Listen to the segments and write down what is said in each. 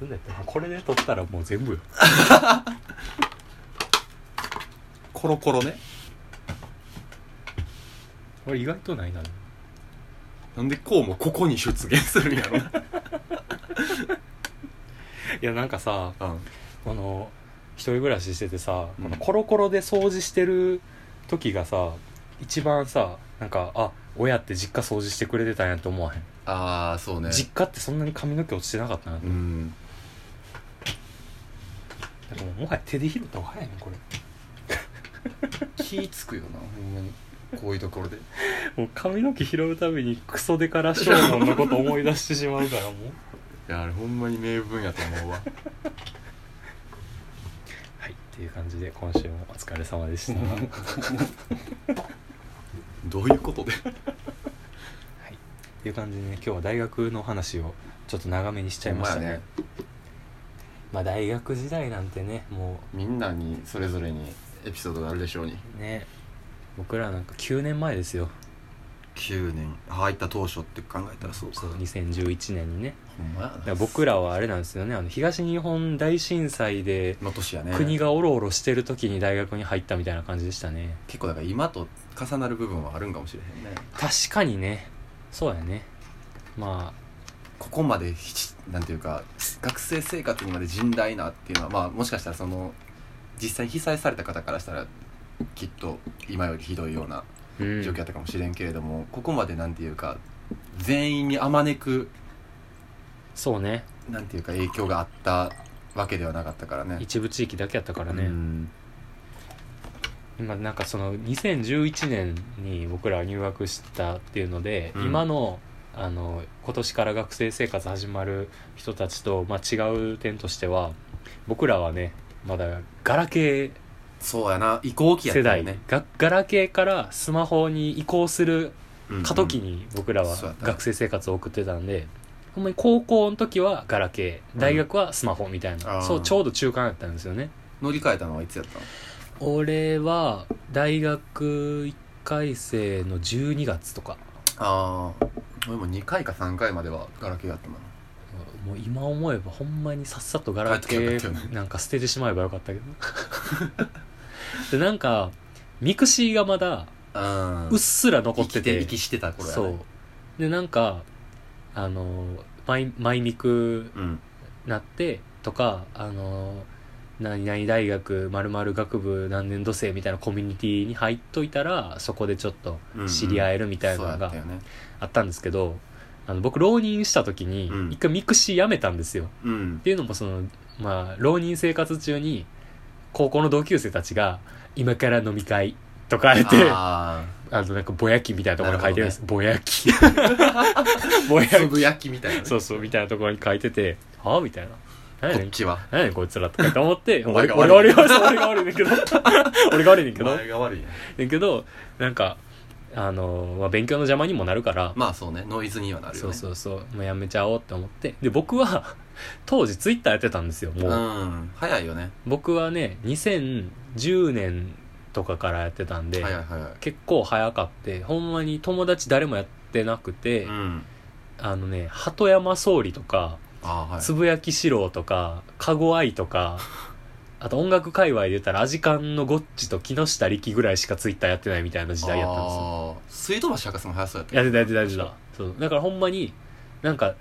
なんだってこれで撮ったらもう全部よ。コロコロね。これ意外とないな。なんでこうもここに出現するんやろ。な いやなんかさうん。この一人暮らししててさ、うん。このコロコロで掃除してる時がさ一番さなんかあ親って実家掃除してくれてたんやと思わへん、ああそうね。実家ってそんなに髪の毛落ちてなかったなとう思う、んだからもうもはや手で拾った方が早いねこれ。気ぃつくよなほんまに。こういうところで。もう髪の毛拾うたびにクソデカラ少年のこと思い出してしまうからもう。いやあれほんまに名分やと思うわ。はいっていう感じで今週もお疲れ様でした。は いどういうことで？っていう感じでね今日は大学の話をちょっと長めにしちゃいましたねまあ大学時代なんてねもみんなにそれぞれにエピソードがあるでしょうに。うね。僕らなんか9年前ですよ。9年。入った当初って考えたらそうか。そう2011年にね。ほんまやなだから僕らはあれなんですよね。あの東日本大震災での年やね。国がおろおろしてる時に大学に入ったみたいな感じでしたね。結構だから今と重なる部分はあるんかもしれへんね。確かにね。そうやね。まここまでひなんていうか学生生活にまで甚大なっていうのはまあもしかしたらその実際被災された方からしたらきっと今よりひどいような状況だったかもしれんけれども、ここまでなんていうか全員にあまねくそうね。なんていうか影響があったわけではなかったからね。一部地域だけやったからね、うん。今なんかその2011年に僕らは入学したっていうので、うん。今のあの今年から学生生活始まる人たちと、まあ、違う点としては僕らはねまだガラケーそうやな。移行期や世代、ねガガラケーからスマホに移行する過渡期にに僕らは学生生活を送ってたんで、ほんまに高校の時はガラケー大学はスマホみたいな、あー。そうちょうど中間やったんですよね。乗り換えたのはいつやったの？俺は大学1回生の12月とか。ああ俺も2回か3回まではガラケーやったなもう今思えばほんまにさっさとガラケーなんか捨ててしまえばよかったけど。でなんかミクシーがまだうんうっすら残ってて。生きて生きしてた頃やね。そう。でなんかあのマイマイミクうん。なってとかあの何々大学まる学部何年度生みたいなコミュニティに入っといたらそこでちょっと知り合えるみたいなのがそうやったよねあったんですけどあの僕浪人した時にうん。一回ミクシーやめたんですよ、うん。っていうのもそのまあ浪人生活中に高校の同級生たちが「今から飲み会」とか言ってああのなんかぼやきみたいなところに書いてるんです、ぼやき。ぼあやき。つぶやきみたいなね。そうそうみたいなところに書いてて「はあ?」みたいな「何やねん。こっちは？何やねんこいつら」とかって思って お前が俺悪い。俺が悪い俺が悪いねんけど。俺が悪いねんけど。お前が悪いねねんけどなんかあの、まあ、勉強の邪魔にもなるから、まあそうね。ノイズにはなるよね。そうそうそう。もうやめちゃおうって思って。で僕は 当時ツイッターやってたんですよもう、うん。早いよね。僕はね2010年とかからやってたんで、結構早かってほんまに友達誰もやってなくて、うん。あのね鳩山総理とかああはい。つぶやき四郎とかかご愛とか あと音楽界隈で言ったらアジカンのゴッチと木下力ぐらいしかツイッターやってないみたいな時代やったんですよ。水道橋博士も早そうやった。やってたやってたやってた。そう。だからほんまになんか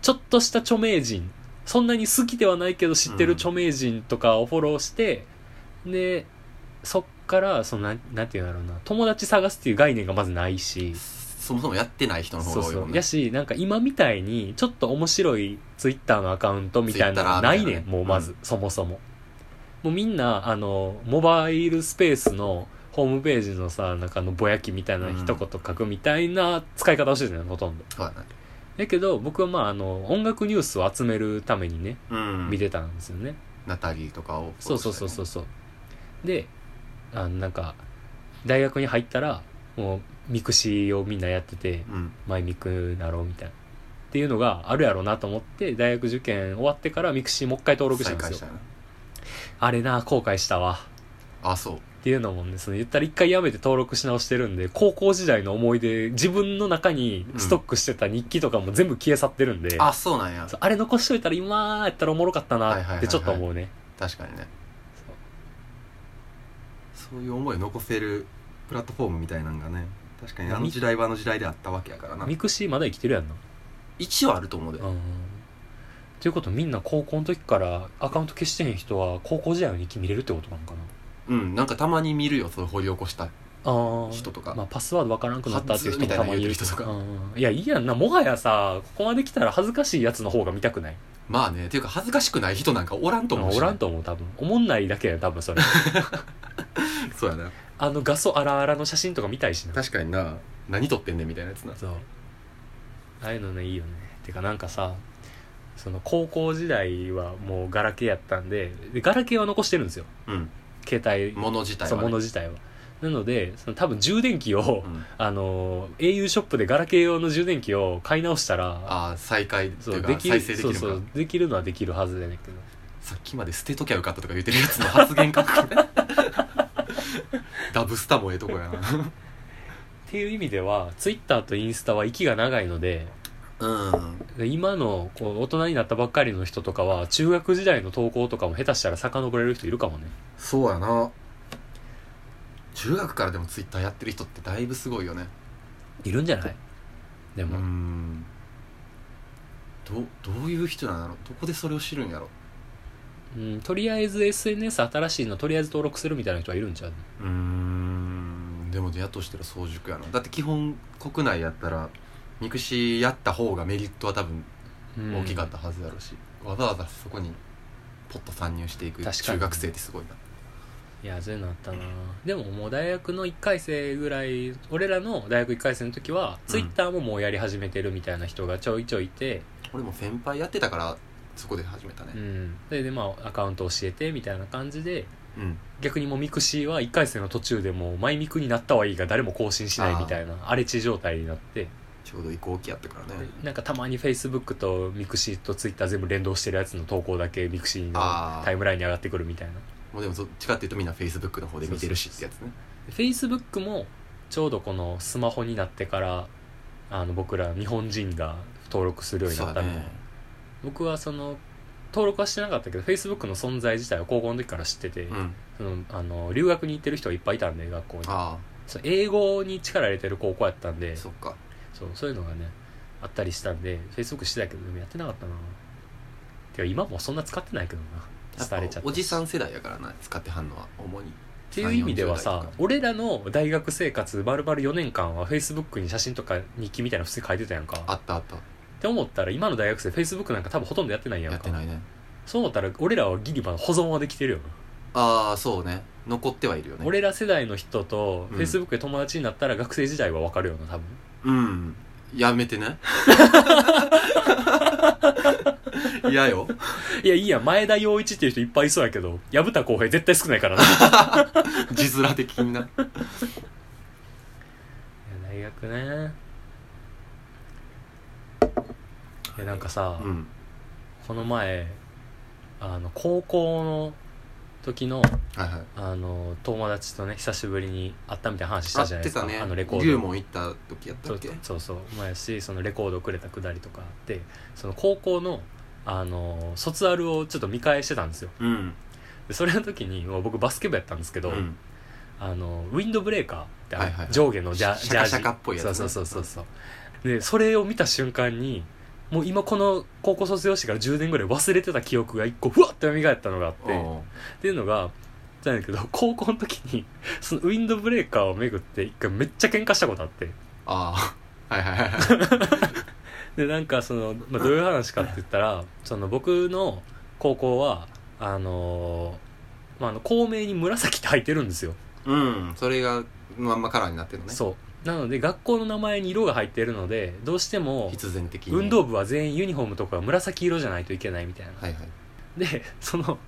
ちょっとした著名人そんなに好きではないけど知ってる著名人とかをフォローして、でそっからそのなんなんていうんだろうな友達探すっていう概念がまずないし。そもそもやってない人の方そうが多いもんね。そうやしなんか今みたいにちょっと面白いツイッターのアカウントみたいなのがないねんね。もうまず、そもそももうみんなあのモバイルスペースのホームページのさなんかあのぼやきみたいな一言書くみたいな使い方をしてたのほとんど。そうやねだけど僕はまああの音楽ニュースを集めるためにねうん。見てたんですよね、ナタリーとかをそうそうそうそうそう。であのなんか大学に入ったらもうミクシーをみんなやっててうん。マイミクなろうみたいな。っていうのがあるやろうなと思って大学受験終わってからミクシーもう一回登録したんですよ。再開したよねあれな後悔したわ。あそう。っていうのもねその言ったら一回やめて登録し直してるんで高校時代の思い出自分の中にストックしてた日記とかも全部消え去ってるんで、あそうなんや。そうあれ残しといたら今やったらおもろかったはいはいはいはい。なってちょっと思うね。確かにね。そう。いう思いを残せるプラットフォームみたいなのがね確かにあの時代はあの時代であったわけやからな。ミクシーまだ生きてるやんな。一応あると思うで。うんということみんな高校の時からアカウント消してへん人は高校時代の日記見れるってことなのかな？うんなんかたまに見るよその掘り起こした人とか。まあ、パスワードわからんくなったっていう人もたまにいる。人とか。うんいやいいやんな。もはやさここまで来たら恥ずかしいやつの方が見たくない。まあねっていうか恥ずかしくない人なんかおらんと思うしね、おらんと思う多分。おもんないだけや多分それ。そうやな。あの画素あらあらの写真とか見たいしな。確かにな。何撮ってんねんみたいなやつな。そう。ああいうのねいいよね。てかなんかさその高校時代はもうガラケーやったんででガラケーは残してるんですよ。うん。携帯。物自体そう物自体は。なのでその多分充電器を、うん。あの au ショップでガラケー用の充電器を買い直したらああ再開っていううかそできる再生できるのか。そうそうできるのはできるはずでねんけど。さっきまで捨てときゃよかったとか言ってるやつの発言書く ダブスタもええとこやな。っていう意味では Twitter とインスタは息が長いのでうん。で今のこう大人になったばっかりの人とかは中学時代の投稿とかも下手したら遡れる人いるかもね。そうやな。中学からでもツイッターやってる人ってだいぶすごいよね。いるんじゃない？でうも、ん。どどういう人なんだろ？うどこでそれを知るんやろ？うん、とりあえず SNS 新しいのとりあえず登録するみたいな人はいるんちゃう？うーん。でもやとしたら早熟やな。だって基本国内やったらミクシーやった方がメリットは多分うん。大きかったはずだろうし、わざわざそこにポッと参入していく中学生ってすごいな。いやそういうのあったな。でももう大学の1回生ぐらい俺らの大学1回生の時は、うん。ツイッターももうやり始めてるみたいな人がちょいちょいいて、俺も先輩やってたからそこで始めたね。うん、それでまあアカウント教えてみたいな感じでうん。逆にもうミクシーは1回生の途中でもうマイミクになったはいいが誰も更新しないみたいな荒れ地状態になってちょうど移行期やったからね。なんかたまにフェイスブックとミクシーとツイッター全部連動してるやつの投稿だけミクシーのタイムラインに上がってくるみたいな。もうでもそっちかっていうとみんなフェイスブックの方で見てるしってやつね。フェイスブックもちょうどこのスマホになってからあの僕ら日本人が登録するようになったの、そうだね。僕はその登録はしてなかったけどフェイスブックの存在自体は高校の時から知ってて、うん。そのあの留学に行ってる人がいっぱいいたんで学校に。あそう英語に力入れてる高校やったんであそっかそうそういうのがねあったりしたんでフェイスブックしてたけどでもやってなかったな。てか今もそんな使ってないけどな。廃れちゃった。おじさん世代やからな使ってはんのは主に。っていう意味では3 40代さ俺らの大学生活丸々4年間はフェイスブックに写真とか日記みたいなの普通に書いてたやんか。あったあった。って思ったら今の大学生フェイスブックなんか多分ほとんどやってないやんか。やってないね。そう思ったら俺らはギリまだ保存はできてるよな。ああそうね。残ってはいるよね。俺ら世代の人とうん。フェイスブックで友達になったら学生時代は分かるよな多分うん。やめてね。嫌よ。いやいいや前田洋一っていう人いっぱいいそうやけど。薮田浩平絶対少ないからな。い 字面的にな。や大学ね。いやなんかさ、うん。この前あの高校の時のはいはい。あの友達とね久しぶりに会ったみたいな話したじゃないですか。あってたね。あのレコード。龍門行った時やったっけ？そうそう前やしそのレコードくれたくだりとかあってその高校のあの卒アルをちょっと見返してたんですよ。うん。でそれの時にもう僕バスケ部やったんですけど、うん。あのウィンドブレーカーってはいはいはい。上下のジャージシャカシャカっぽいやつね。そうそうそうそうそう。でそれを見た瞬間にもう今この高校卒業してから10年ぐらい忘れてた記憶が一個ふわっと蘇ったのがあってっていうのがなんだけど高校の時にそのウィンドブレーカーをめぐって一回めっちゃ喧嘩したことあって。ああ。はいはいはいはい。でなんかその、まあ、どういう話かって言ったらその僕の高校はあのーまあ、あの校名に紫って入ってるんですよ。うん。それがまんまカラーになってるのね。そうなので学校の名前に色が入っているのでどうしても必然的に。運動部は全員ユニフォームとか紫色じゃないといけないみたいな。はいはい。でその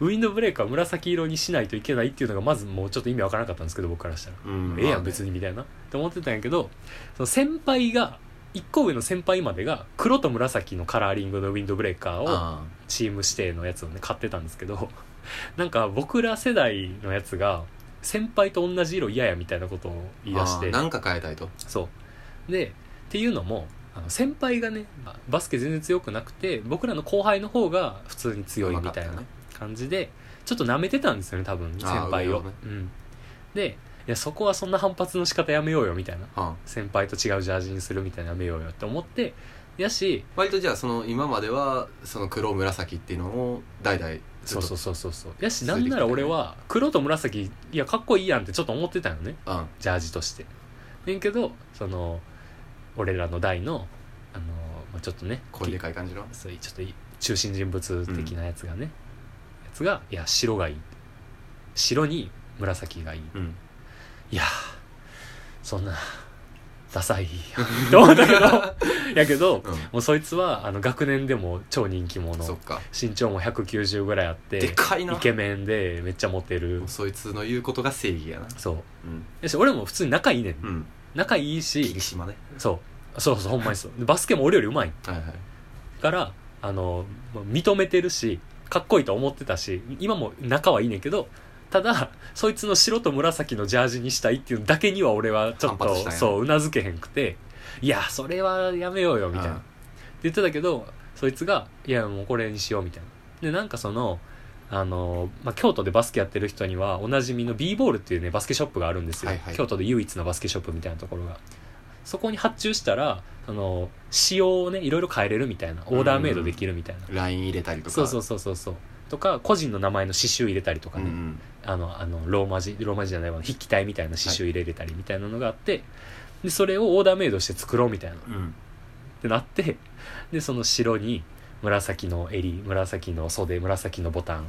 ウィンドブレーカーを紫色にしないといけないっていうのがまずもうちょっと意味わからなかったんですけど僕からしたら、うん。ええやん別にみたいな。って思ってたんやけどその先輩が1個上の先輩までが黒と紫のカラーリングのウィンドブレーカーをあ。チーム指定のやつをね買ってたんですけどなんか僕ら世代のやつが先輩と同じ色嫌やみたいなことを言い出して。なんか変えたいと？そう。でっていうのもあの先輩がねまあバスケ全然強くなくて僕らの後輩の方が普通に強いみたいな感じでちょっと舐めてたんですよね多分先輩を、ね。うん、でいやそこはそんな反発の仕方やめようよみたいな。はあ先輩と違うジャージにするみたいなやめようよって思ってやし割とじゃあその今まではその黒紫っていうのを代々そうそうそうそうそう。やしなんなら俺は黒と紫いやかっこいいやんってちょっと思ってたよね。うん。ジャージとして。ねんけどその俺らの代のあの、まあ、ちょっとね声でかい感じの？そういうちょっと中心人物的なやつがね、やつがいや白がいい。白に紫がいい。うん。いやそんなダサいと思ったけど。やけどうん。もうそいつはあの学年でも超人気者。そっか。身長も190ぐらいあってでかいな。イケメンでめっちゃモテる。もうそいつの言うことが正義やな。そう。うん。やし俺も普通に仲いいねん、うん。仲いいし。霧島ね。そう。そうそうほんまにそう。でバスケも俺よりうまい。はいはい。からあの認めてるしかっこいいと思ってたし今も仲はいいねんけどただそいつの白と紫のジャージにしたいっていうだけには俺はちょっと反発したんやそううなずけへんくていやそれはやめようよみたいな。うん。って言ってたけどそいつがいやもうこれにしようみたいな。でなんかそのあの、まあ、京都でバスケやってる人にはおなじみの b ボールっていうねバスケショップがあるんですよ、はいはい。京都で唯一のバスケショップみたいなところが。そこに発注したらその仕様をねいろいろ変えれるみたいな。オーダーメイドできるみたいな、ライン入れたりとか。そうそうそうそうそうとか個人の名前の刺繍入れたりとかね、うんうん。あのあのローマ字ローマ字じゃないわ。筆記体みたいな刺繍入れれたりみたいなのがあって、でそれをオーダーメイドして作ろうみたいな。うん。ってなって。でその白に紫の襟紫の袖紫のボタン。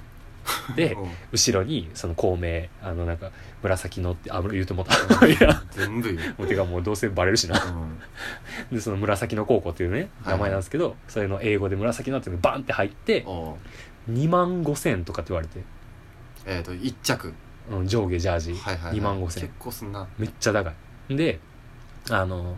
で う。ん後ろにその孔明あのなんか紫のってあ言うてもうた。いや。全部言う。もうてかもうどうせバレるしな。うん。でその紫の高校っていうねはい名前なんですけど、それの英語で紫のっていうのがバンって入って2万5千とかって言われて、えっと一着。うん、上下ジャージ、はいはいはい。2万5千。結構すんな。めっちゃ高い。であの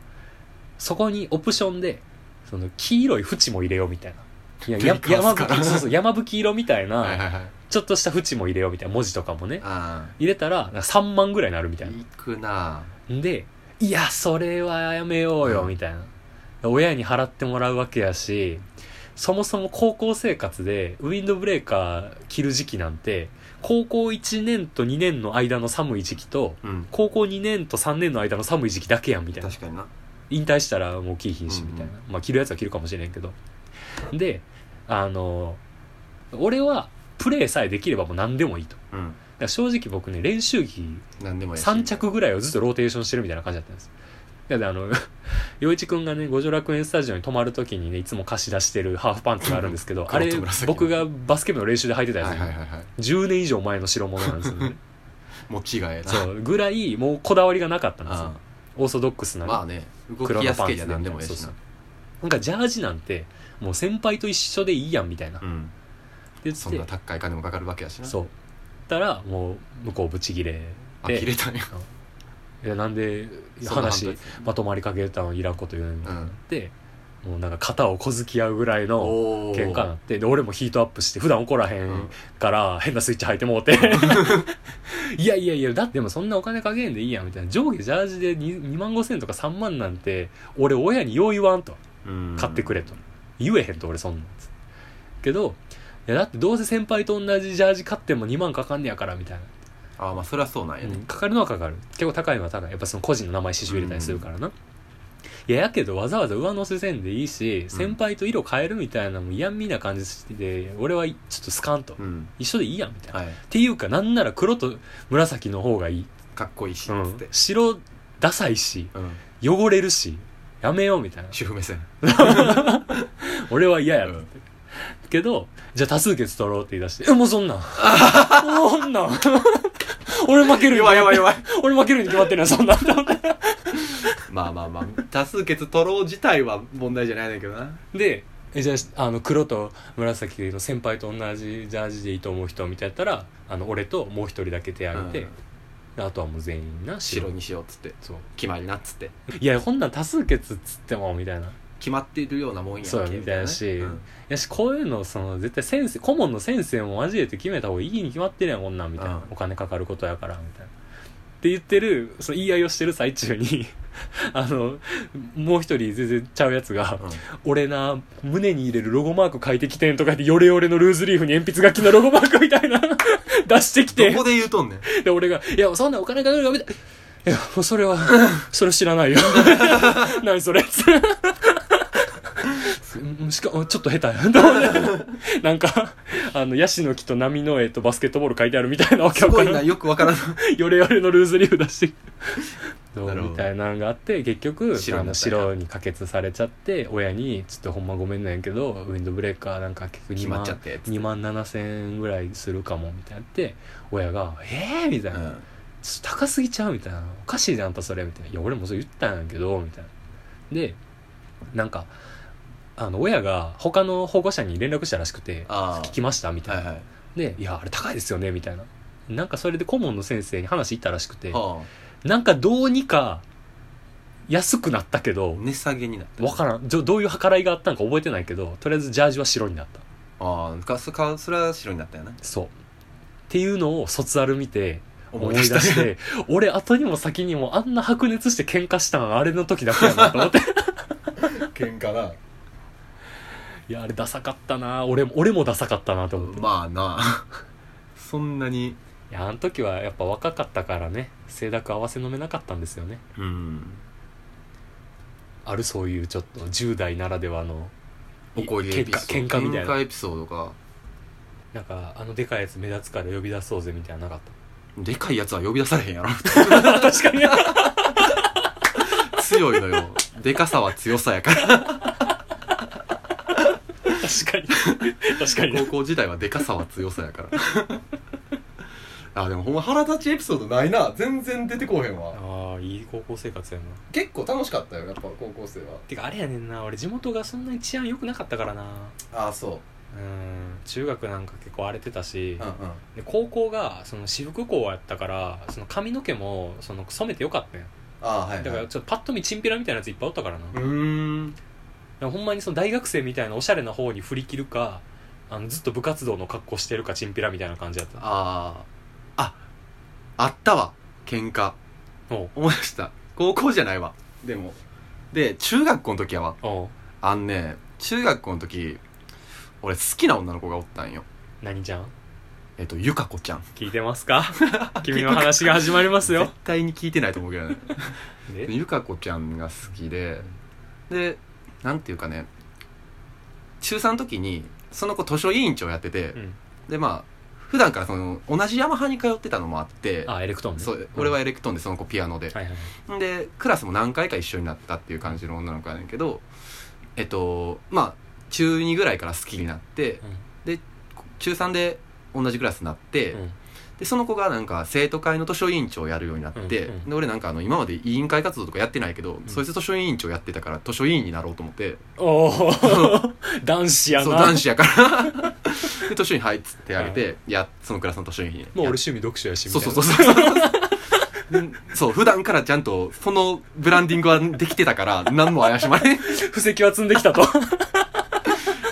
そこにオプションでその黄色い縁も入れようみたいな。いやや山スから。吹そうそう山吹色みたいな、はいはいはい。ちょっとした縁も入れようみたいな文字とかもねあ入れたらなんか3万ぐらいになるみたいあいくなな。でいやそれはやめようようん。みたいな、親に払ってもらうわけやしそもそも高校生活でウィンドブレーカー着る時期なんて高校1年と2年の間の寒い時期とうん。高校2年と3年の間の寒い時期だけやんみたいな。確かにな。引退したらもう着いひんしうんうんみたいな、まあ着るやつは着るかもしれんけど。であの俺はプレーさえできればもう何でもいいと。うん。ら正直僕ね練習着何でもやし。3着ぐらいをずっとローテーションしてるみたいな感じだったんですだってあの 陽一くんがね五条楽園スタジオに泊まるときにねいつも貸し出してるハーフパンツがあるんですけど あれ僕がバスケ部の練習で履いてたやつ、はいはいはいはい。10年以上前の代物なんですよね。持ち替えなそう。ぐらいもうこだわりがなかったんですよ。あオーソドックスなまあね動黒のパンツで何でもやしな。なんかジャージなんてもう先輩と一緒でいいやんみたいな、うん。言って。そんな高い金もかかるわけやしな。そう。たらもう向こうブチギレあで切れたんやいやなんで話まとまりかけたのいらんこと言うねんみたいになって、もうなんか肩を小突き合うぐらいのお喧嘩になってで俺もヒートアップして普段怒らへうんんから変なスイッチ入ってもうて。いやいやいやだってでもそんなお金かけんでいいやんみたいな。上下ジャージで 2, 2万5千とか3万なんて俺親によう言わんと。買ってくれと。言えへんと俺そんなんつけどいやだってどうせ先輩と同じジャージ買っても2万かかんねやからみたいなああまあそりゃそうなんやね。うん、かかるのはかかる。結構高いのは高い。やっぱその個人の名前刺繍入れたりするからな、いややけどわざわざ上乗せせんでいいし、先輩と色変えるみたいなのも嫌味な感じで俺はちょっとスカンと、うん。一緒でいいやんみたいな、はい。っていうかなんなら黒と紫の方がいい、かっこいいしうん。つって、白ダサいしうん。汚れるしやめようみたいな。主婦目線。俺は嫌やろ、うんけどじゃあ多数決取ろうって言い出してえもうそんなん？もうそんなん。俺負けるに弱い弱い弱い。俺負けるに決まってるやんそんな。ん まあまあまあ多数決取ろう自体は問題じゃないんだけどな。でえじゃああの黒と紫の先輩と同じジャージでいいと思う人みたいやったらあの俺ともう一人だけ手挙げて、であとはもう全員な白。にしようっつって。そう。決まりなっつって。いやこんなん多数決っつってもみたいな決まってるようなもんやそうみたいなね。しうん。やしこういうのその絶対先生顧問の先生も交えて決めた方がいいに決まってるやんこんなんみたいな、うん。お金かかることやからみたいな。って言ってるその言い合いをしてる最中に あのもう一人全然ちゃうやつが「俺な胸に入れるロゴマーク書いてきてん」とか言ってヨレヨレのルーズリーフに鉛筆書きのロゴマークみたいな 出してきて。どこで言うとんねん？で俺が「いやそんなお金かかるかみたいな」いやもうそれはそれ知らないよ。何それ？うん しかも ちょっと下手や。なんかあのヤシの木と波の絵とバスケットボール書いてあるみたいなわけすごいなわからんよくわからん。ヨレヨレのルーズリーフ出して。そうなるほど。みたいなのがあって結局あの白になったんや。白に可決されちゃって親に「ちょっとほんまごめんなんやけどウィンドブレーカーなんか結局2決まっ万ちゃってつ。って2万7千円ぐらいするかも」みたいなって親が「えー?」みたいな、うん。ちょっと高すぎちゃうみたいな。おかしいじゃんあんたそれみたいな。いや俺もそう言ったんやけどみたいな。でなんかあの親が他の保護者に連絡したらしくてあ聞きましたみたいな、あはいはい。で「いやあれ高いですよね」みたいな。なんかそれで顧問の先生に話行ったらしくてはなんかどうにか安くなったけどあ値下げになった。わからん。どういう計らいがあったのか覚えてないけどとりあえずジャージは白になった。ああかそかそれは白になったよな。そう。っていうのを卒アル見て思思い出して俺後にも先にもあんな白熱して喧嘩したんあれの時だけやなと思って。喧嘩ないやあれダサかったな。俺も俺もダサかったなと思って、まあな。そんなに。いやあの時はやっぱ若かったからね。清濁合わせ飲めなかったんですよね。うん。あるそういうちょっと10代ならではの怒りエピソード。喧嘩みたいな。エピソードがなんかあのでかいやつ目立つから呼び出そうぜみたいなのなかっでかいやつは呼び出されへんやろ。た 確かに 強いのよ。でかさは強さやから確かに。確かにな。高校時代はでかさは強さやから。あでもほんま腹立ちエピソードないな。全然出てこうへんわ。ああいい高校生活やな。結構楽しかったよやっぱ高校生は。てかあれやねんな。俺地元がそんなに治安良くなかったからな。ああそう。うん。中学なんか結構荒れてたし、うんうん。で高校がその私服校やったからその髪の毛もその染めてよかったん。やああはい、はい、だからちょっとパッと見チンピラみたいなやついっぱいおったからな、うーんほんまにその大学生みたいなおしゃれな方に振り切るかあのずっと部活動の格好してるかチンピラみたいな感じやった。ああああったわ喧嘩。おう。思い出した。高校じゃないわ。でも。で中学校の時やわ。おう。あんね中学校の時俺好きな女の子がおったんよ。何ちゃん？えっとゆかこちゃん。聞いてますか？君の話が始まりますよ。絶対に聞いてないと思うけどね。でゆかこちゃんが好きででなんていうかね中3の時にその子図書委員長やってて、うん。でまあ普段からその同じヤマハに通ってたのもあってあエレクトーンね。そう俺はエレクトーンでその子ピアノで、はいはいでクラスも何回か一緒になったっていう感じの女の子やねんけどえっとまあ中2ぐらいから好きになって中3で同じクラスになって、うんうんでその子がなんか生徒会の図書委員長をやるようになって、うんうん。で俺なんかあの今まで委員会活動とかやってないけど、そいつ図書委員長やってたから図書委員になろうと思っておお 男子やな。そう男子やから。で図書委員入っつってあげて、い。やそのクラスの図書委員にもう俺趣味読書やしみたそいうな。そうそうそうでそう普段からちゃんとそのブランディングはできてたから何も怪しまれん。布石は積んできたと。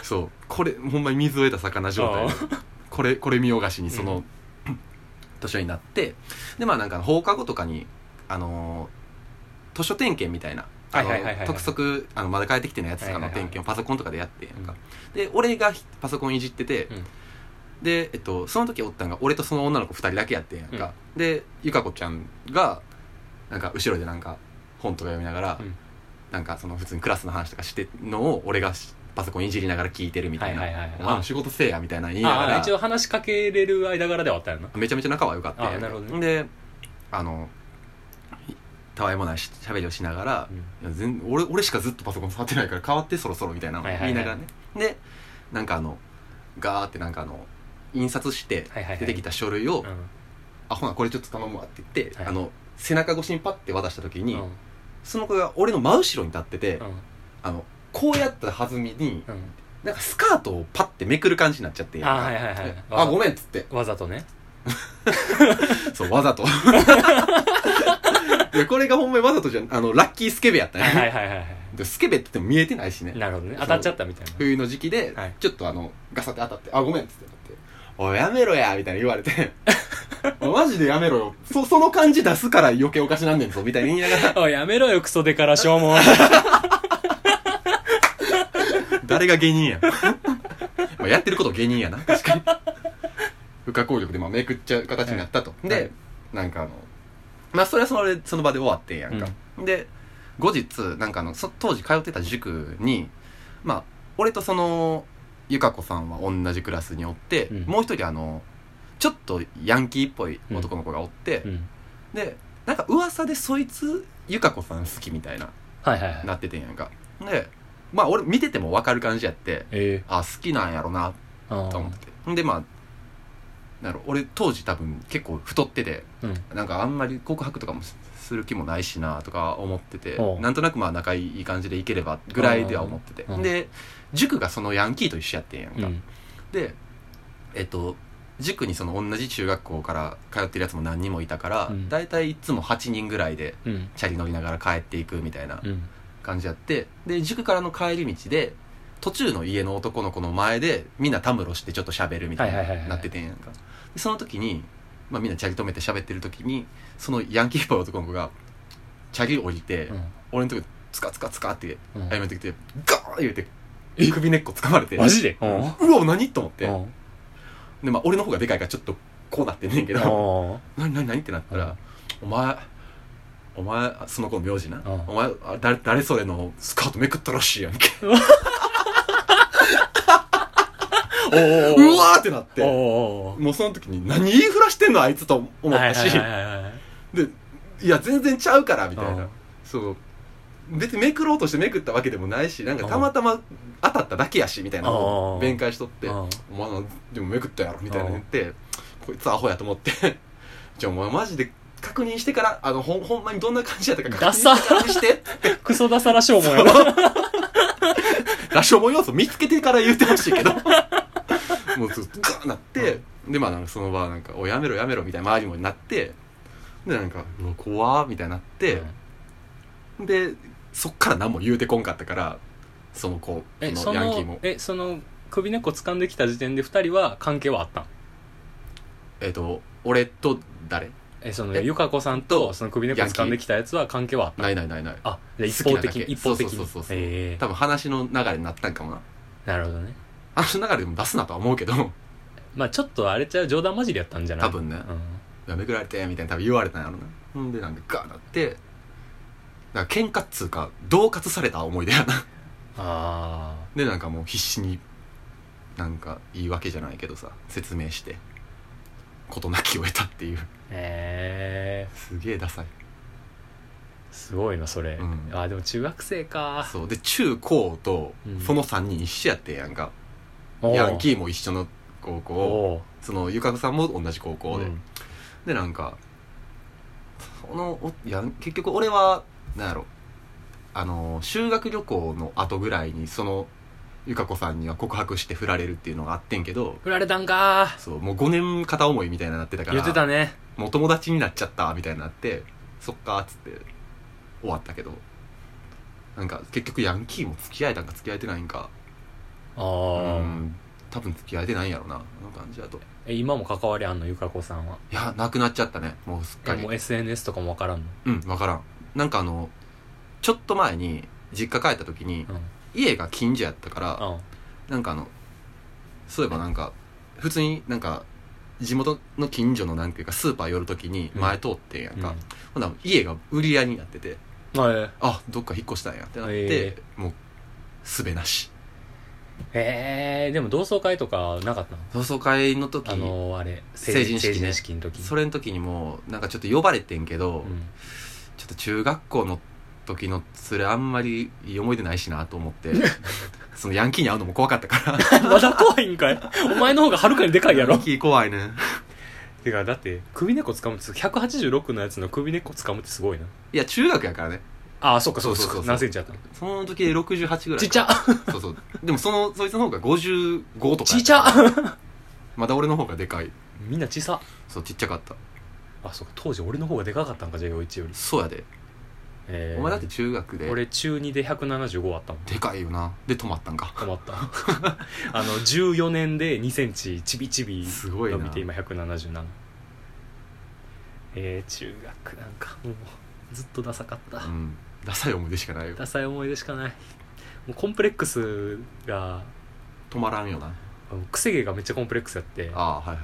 そう。これほんまに水を得た魚状態で。これこれ見よがしにその、図書になってでまあなんか放課後とかにあのー図書点検みたいなあのはいはいはいはいはい。督促あのまだ帰ってきてないやつとかの点検をパソコンとかでやってんやん。か、で俺がパソコンいじってて、うん。で、えっと、その時おったんが俺とその女の子2人だけやってんやんか、でゆかこちゃんがなんか後ろでなんか本とか読みながら、うん。なんかその普通にクラスの話とかしてんのを俺がパソコンいじりながら聞いてるみたいな。はいはいはいはい。お前も仕事せえやみたいなの言いながら。ああ一応話しかけれる間柄ではあったよなめちゃめちゃ仲は良かったあなるほどね。であのたわいもないし喋りをしながら、いや全俺俺しかずっとパソコン触ってないから変わってそろそろみたいなのはいはいはい。言いながらね、でなんかあのガーってなんかあの印刷してはいはいはい。出てきた書類を、うん。あほなこれちょっと頼むわって言って、はい。あの背中越しにパッて渡した時に、うん。その子が俺の真後ろに立ってて、うん。あのこうやった弾みにうん。なんかスカートをパッてめくる感じになっちゃってあはいはいはい。であごめんっつって。わざとね。そうわざと。でこれがほんまにわざとじゃん。あのラッキースケベやったね、はいはいはいはい。でスケベって言っても見えてないしね。なるほどね。当たっちゃったみたいな。冬の時期で、はい。ちょっとあのガサって当たって「あごめん」っつって。なって「おいやめろや」みたいな言われて。マジでやめろよ。そその感じ出すから余計おかしなんねんぞみたいに言いながら。おいやめろよクソデカラしょうもん誰が芸人や？まあやってること芸人やな。確かに。不可抗力でまあめくっちゃう形になったと、で、はい。なんかあのまあそれはそれでその場で終わってんやんか、で後日なんかあのそ当時通ってた塾にまあ俺とそのゆか子さんは同じクラスにおって、うん。もう一人あのちょっとヤンキーっぽい男の子がおって、うん。でなんか噂でそいつゆか子さん好きみたいなはいはいはい。なっててんやんか。でまあ俺見てても分かる感じやってえあ好きなんやろなえあと思って。てんでまあなんやろ俺当時多分結構太っててうん。なんかあんまり告白とかもする気もないしなとか思ってておう。なんとなくまあ仲いい感じでいければぐらいでは思ってて。うん。で塾がそのヤンキーと一緒やってんやんか、うん。でえっと塾にその同じ中学校から通ってるやつも何人もいたから、うん。大体いつも8人ぐらいでうん。チャリ乗りながら帰っていくみたいなうん感じやってで塾からの帰り道で途中の家の男の子の前でみんなたむろしてちょっと喋るみたいはいはいはいはいななっててんやんか。でその時に、まあ、みんなチャリ止めて喋ってる時にそのヤンキーっぽい男の子がチャリ降りて、うん。俺のとこツカツカツカってうん。謝ってきてガーン言うて首根っこ掴まれてマジで？うん。うわ何？と思って、うん。でまあ俺の方がでかいからちょっとこうなってんねんけどあ何何何？ってなったら、お前お前その子の名字な、うん。お前あ誰誰それのスカートめくったらしいやんけ。おーうわーってなって。おーもうその時に何言いふらしてんのあいつと思ったし、はいはいはいはいでいや全然ちゃうからみたいうん。なそう。別にめくろうとしてめくったわけでもないしなんかたまたま当たっただけやしみたいなのをうん。弁解しとって「うん。お前なでもめくったやろ」みたいな言ってこいつアホやと思って。じゃあお前マジで確認してからあのほんほんまにどんな感じやったか確認してからにして。クソダサラしょうもんやなラショモ要素見つけてから言ってほしいけど。もうずっとガーなって、でまあなんかその場なんか「おいやめろやめろ」みたいな周りもなってでなんか「うわ怖ーみたいになって、でそっから何も言うてこんかったからその子えそそのヤンキーも。のえその首根っこ掴んできた時点で二人は関係はあったん？えっ、と俺と誰？えそのえゆか子さんとその首根っこ掴んできたやつは関係はあった？んないないないない。あじゃあ一方的に一方的に。そうそうそうそうええ。多分話の流れになったんかもな。なるほどね。話の流れでも出すなとは思うけど。まあちょっとあれちゃう冗談交じりやったんじゃない？多分ね。やめくられてみたいな多分言われたんやろな。ほんでなんかガーなってだから喧嘩っつうか恫喝された思い出やな。ああでなんかもう必死になんか言い訳じゃないけどさ説明して事なきを得たっていうええすげえダサい。すごいなそれ、うん。あーでも中学生か。そう。で中高とうん。その3人一緒やってんやんか、ヤンキーも一緒の高お校おそのゆか子さんも同じ高校で、うん。でなんかそのおや結局俺はなんやろ。あの修学旅行の後ぐらいにそのゆか子さんには告白して振られるっていうのがあってんけど。振られたんか。そうもう5年片思いみたいになってたから。言ってたねもう友達になっちゃったみたいになってそっかっつって終わったけど。なんか結局ヤンキーも付き合えたんか付き合えてないんか。あうあ、ん。多分付き合えてないんやろなあの感じだと。え今も関わりあんのゆか子さんは？いやなくなっちゃったねもうすっかり。えもう SNS とかもわからんの？うん分からん。なんかあのちょっと前に実家帰った時にうん。家が近所やったからうん。なんかあのそういえばなんか普通になんか地元の近所のなんていうかスーパー寄る時に前通ってんやんか、ほん。なら家が売り屋になっててうんはいあどっか引っ越したんやってなって、へもうすべなし。えー、でも同窓会とかなかったの？同窓会の時あのあれ成人式ね。成人式の時それの時にもなんかちょっと呼ばれてんけど、うん。ちょっと中学校の時の連れあんまりいい思い出ないしなと思って そのヤンキーに会うのも怖かったから。まだ怖いんかい？お前の方がはるかにでかいやろ。ヤンキー怖いね。てかだって首根っこ掴むって186のやつの首根っこ掴むってすごいな。いや中学やからね。ああそっかそうかそうそうそう。何センチやったの？その時で68ぐらい。ちっちゃ。そうそう。でもそのそいつの方が55とかちっちゃ。まだ俺の方がでかい。みんな小さ。そうちっちゃかった。あそうか。当時俺の方がでかかったんかじゃあ陽一より、そうやで、えー。お前だって中学で。俺中2で175あったもん。でかいよな。で止まったんか。止まった。あの14年で2センチちびちびすごいな。伸びて今177えー、中学なんかもうずっとダサかった、うん。ダサい思い出しかないよ。ダサい思い出しかない。もうコンプレックスが止まらんよな。くせ毛がめっちゃコンプレックスやって。ああはいは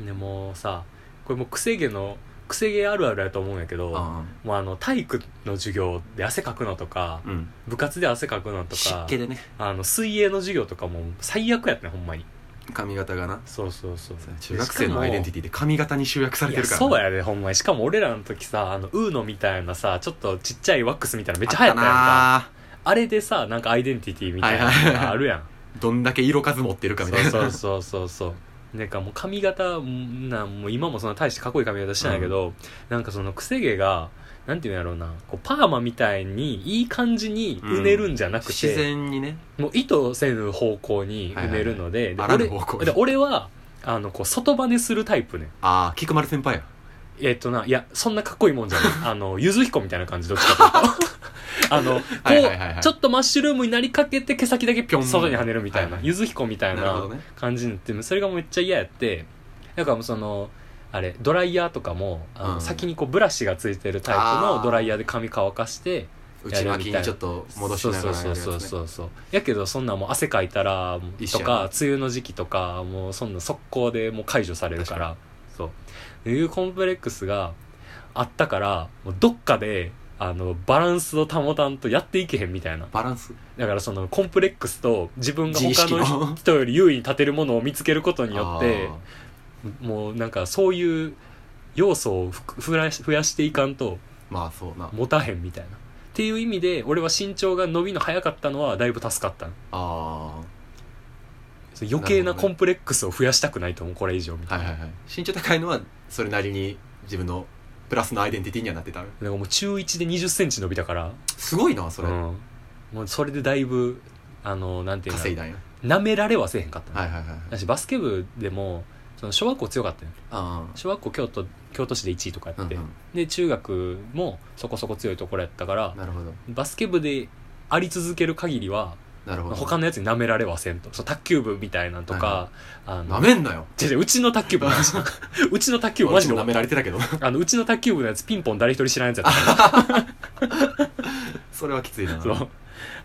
い。でもうさこれもうくせ毛のくせ毛あるあるやと思うんやけどあもうあの体育の授業で汗かくのとかあうん。部活で汗かくのと湿か気でね。あの水泳の授業とかも最悪やったねほんまに。髪型がな。そうそうそう。中学生のアイデンティティで髪型に集約されてるからいやそうやでほんま。にしかも俺らの時さあのウーノみたいなさちょっとちっちゃいワックスみたいなのめっちゃ流行ったやんか。ああれでさなんかアイデンティティみたいなのがあるやん、ー どんだけ色数持ってるかみたいな。そうそうそうそうなんかもう髪型んなんもう今もそんな大してかっこいい髪型してないけど、なんかそのくせ毛がなんていうんやろうなこうパーマみたいにいい感じにうねるんじゃなくて、自然にね。もう意図せぬ方向にうねるので,で、はいはいはいあら俺で俺はあのこう外バネするタイプね。ああ菊丸先輩やえっとないやそんなかっこいいもんじゃない。あのゆず彦みたいな感じどっちかというと。あのこう、ちょっとマッシュルームになりかけて毛先だけピョンピョン外に跳ねるみたいな、ゆず彦みたいな感じになってそれがめっちゃ嫌やって。だからもうそのあれドライヤーとかもあの、うん。先にこうブラシがついてるタイプのドライヤーで髪乾かして内巻きにちょっと戻しながらやるやつね。そうそうそうそうそうやけどそんなもう汗かいたらとか梅雨の時期とかもうそんな速攻でもう解除されるからいうコンプレックスがあったからどっかであのバランスを保たんとやっていけへんみたいな。バランス？だからそのコンプレックスと自分が他識の？の人より優位に立てるものを見つけることによってあもうなんかそういう要素をふ増やし増やしていかんとーまあそうな。持たへんみたいな。っていう意味で俺は身長が伸びの早かったのはだいぶ助かったの。あそう余計なコンプレックスを増やしたくないと思うこれ以上みたいな、あはいはいはい。身長高いのはそれなりに自分のプラスのアイデンティティにはなってた。だからもう中1で2 0ンチ伸びたから。すごいなそれ、うん、もうそれでだいぶあのなんていうの稼いだんや。なめられはせえへんかったの、はいはいはいだしバスケ部でもその小学校強かったよあ小学校京都京都市で1位とかやって、あうんうん。で中学もそこそこ強いところやったからなるほど。バスケ部であり続ける限りはなるほど。他のやつに舐められはせんと。そう卓球部みたいなんとか、あのなめんなよ。違う違ううちの卓球部 うちの卓球部マジで俺もなめられてたけど。あのうちの卓球部のやつピンポン誰一人知らんやつやった。それはきついな。そう。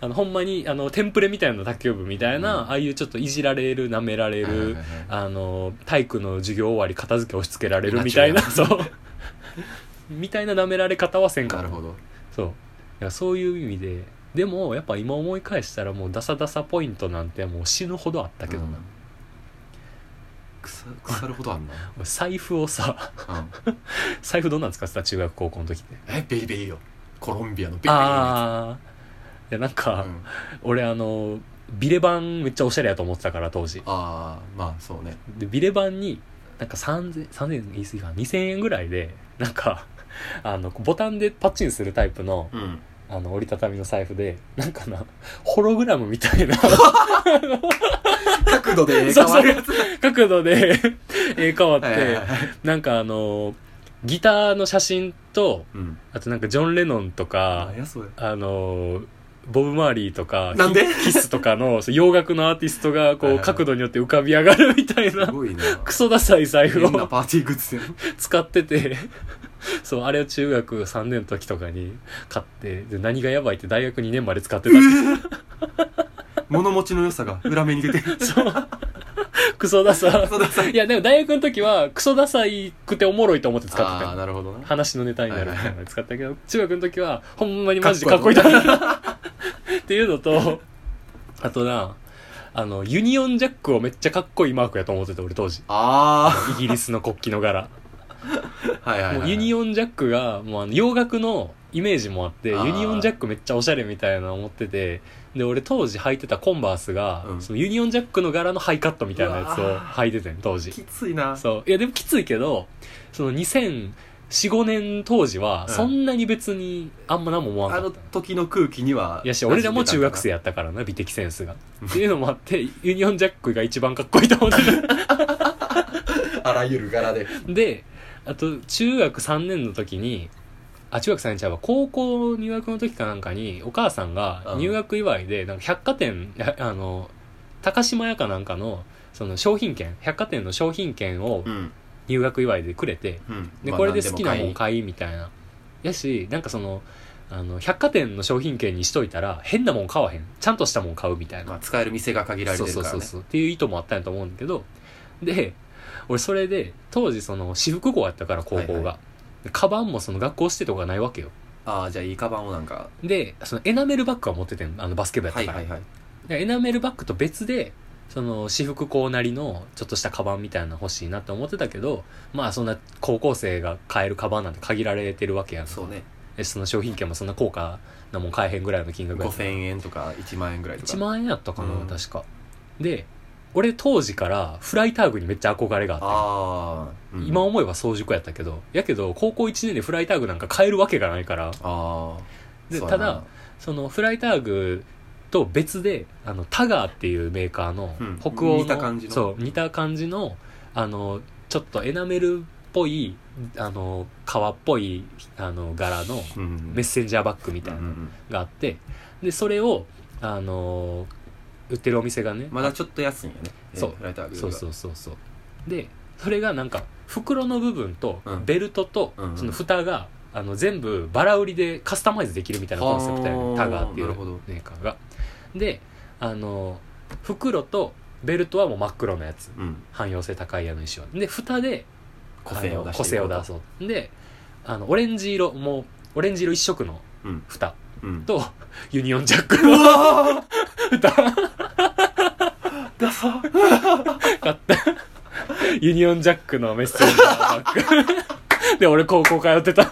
あのほんまにあのテンプレみたいな卓球部みたいな、うん。ああいうちょっといじられる舐められる、はいはいはいはい。あの体育の授業終わり片付け押し付けられるみたいなそう。みたいな舐められ方はせんかなるほど。そう。いやそういう意味ででもやっぱ今思い返したらもうダサダサポイントなんてもう死ぬほどあったけどな、うん。腐腐るほどあんな、俺財布をさ。うん、財布どんなん使ってた中学高校の時って？えベイベイよ。コロンビアのベイベイのやああいやなんか、つ、うん、俺あのビレバンめっちゃおしゃれやと思ってたから当時。ああまあそうね。でビレバンになんか3000 3000言い過ぎか2000円ぐらいでなんかあのボタンでパッチンするタイプのうんあの折りたたみの財布でなんかなホログラムみたいな。角度で変わるやつ。角度で絵変わって、はいはいはい。なんかあのギターの写真とうん。あとなんかジョン・レノンとかあのボブ・マーリーとかなんで？キキスとかの洋楽のアーティストがこう角度によって浮かび上がるみたいな。クソダサい財布を使ってて そうあれを中学3年の時とかに買ってで何がやばいって大学2年まで使ってたって物持ちの良さが裏目に出て。るそう。クソダサ。そうださい。やでも大学の時はクソダサいくておもろいと思って使ってああたよなるほどな。話のネタになるみたいなはいの。で使ったけど中学の時はほんまにマジでかっこいい。と思ったっていうのとあとなあのユニオンジャックをめっちゃかっこいいマークやと思ってて俺当時。あイギリスの国旗の柄。あはいはい、はい、もうユニオンジャックがもうあの洋楽のイメージもあってあー。ユニオンジャックめっちゃおしゃれみたいなの思っててで俺当時履いてたコンバースが、うん。そのユニオンジャックの柄のハイカットみたいなやつをうわー。履いててん当時。きついな。そう。いやでもきついけどその2004,5年当時はうん。そんなに別にあんま何も思わあのなかった、時の空気にはいやし俺らも中学生やったからな美的センスが。っていうのもあってユニオンジャックが一番かっこいいと思って あらゆる柄で。るであと中学3年の時にあ中学3年ちゃうわ。高校入学の時かなんかにお母さんがうん。入学祝いでなんか百貨店やあの高島屋かなんかのその商品券百貨店の商品券をうん。入学祝いでくれてうん。でまあこれで好きなもん買いみたいな。やしなんかそのあの百貨店の商品券にしといたら変なもん買わへん。ちゃんとしたもん買うみたいな。まあ、使える店が限られてるからね。そうそうそうそう。っていう意図もあったんやと思うんだけど。で俺それで当時その私服校やったから高校が、はいはでカバンもその学校指定とかないわけよ。ああじゃあいいカバンをなんか。でそのエナメルバッグは持っててんあのバスケ部やったから、はいはいはい。でエナメルバッグと別でその私服校なりのちょっとしたカバンみたいなの欲しいなって思ってたけどまあそんな高校生が買えるカバンなんて限られてるわけやん。そうね。でその商品券もそんな高価なもん買えへんぐらいの金額やったから。5000円とか1万円ぐらいとか。1万円やったかな、うん。確か。で俺当時からフライターグにめっちゃ憧れがあって。ああ、うん今思えば早熟やったけど。やけど高校1年でフライターグなんか買えるわけがないから。でただそのフライターグと別であのタガーっていうメーカーのうん。北欧の、似た感じの。そう似た感じのあのちょっとエナメルっぽいあの革っぽいあの柄のうん。メッセンジャーバッグみたいなのがあって。でそれをあの売ってるお店がねまだちょっと安いんやねそう。ライターグそうそうそうそう。でそれがなんか袋の部分とうん。ベルトとうんうん。その蓋があの全部バラ売りでカスタマイズできるみたいなコンセプトやねはあタガーっていうなるほど。メーカーが。であの袋とベルトはもう真っ黒なやつ。うん。汎用性高い矢の石はで蓋で個性を出個性を出そう。であのオレンジ色もうオレンジ色一色のうん。蓋うん。とユニオンジャックうのわ 蓋ダサ。買った。ユニオンジャックのメッセンジャーバッグ。で俺高校通ってた。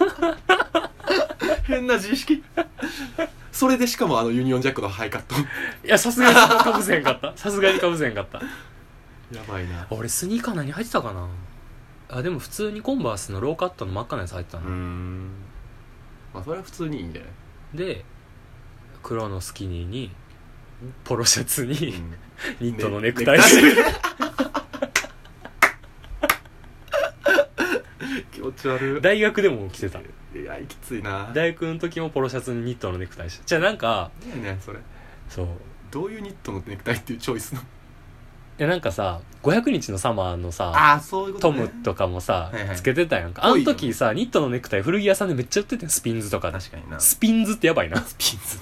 変な自意識。それでしかもあのユニオンジャックのハイカット。いやさすがにかぶせへんかった。さすがにかぶせへんかった。やばいな。俺スニーカー何履いてたかな？あでも普通にコンバースのローカットの真っ赤なやつ入ってたうん。まあそれは普通にいいんじゃない？で黒のスキニーにポロシャツに ニットのネクタイ。して、気持ち悪い。大学でも着てた。いやきついな。大学の時もポロシャツにニットのネクタイしてじゃあなんか何やねんそれ。そう。どういうニットのネクタイっていうチョイスの？いやなんかさ500日のサマーのさああそういうことね。トムとかもさ、はいはい。つけてたやんか。あの時さニットのネクタイ古着屋さんでめっちゃ売っててんスピンズとかで。確かにな。ススピンズってやばいな。ピンズ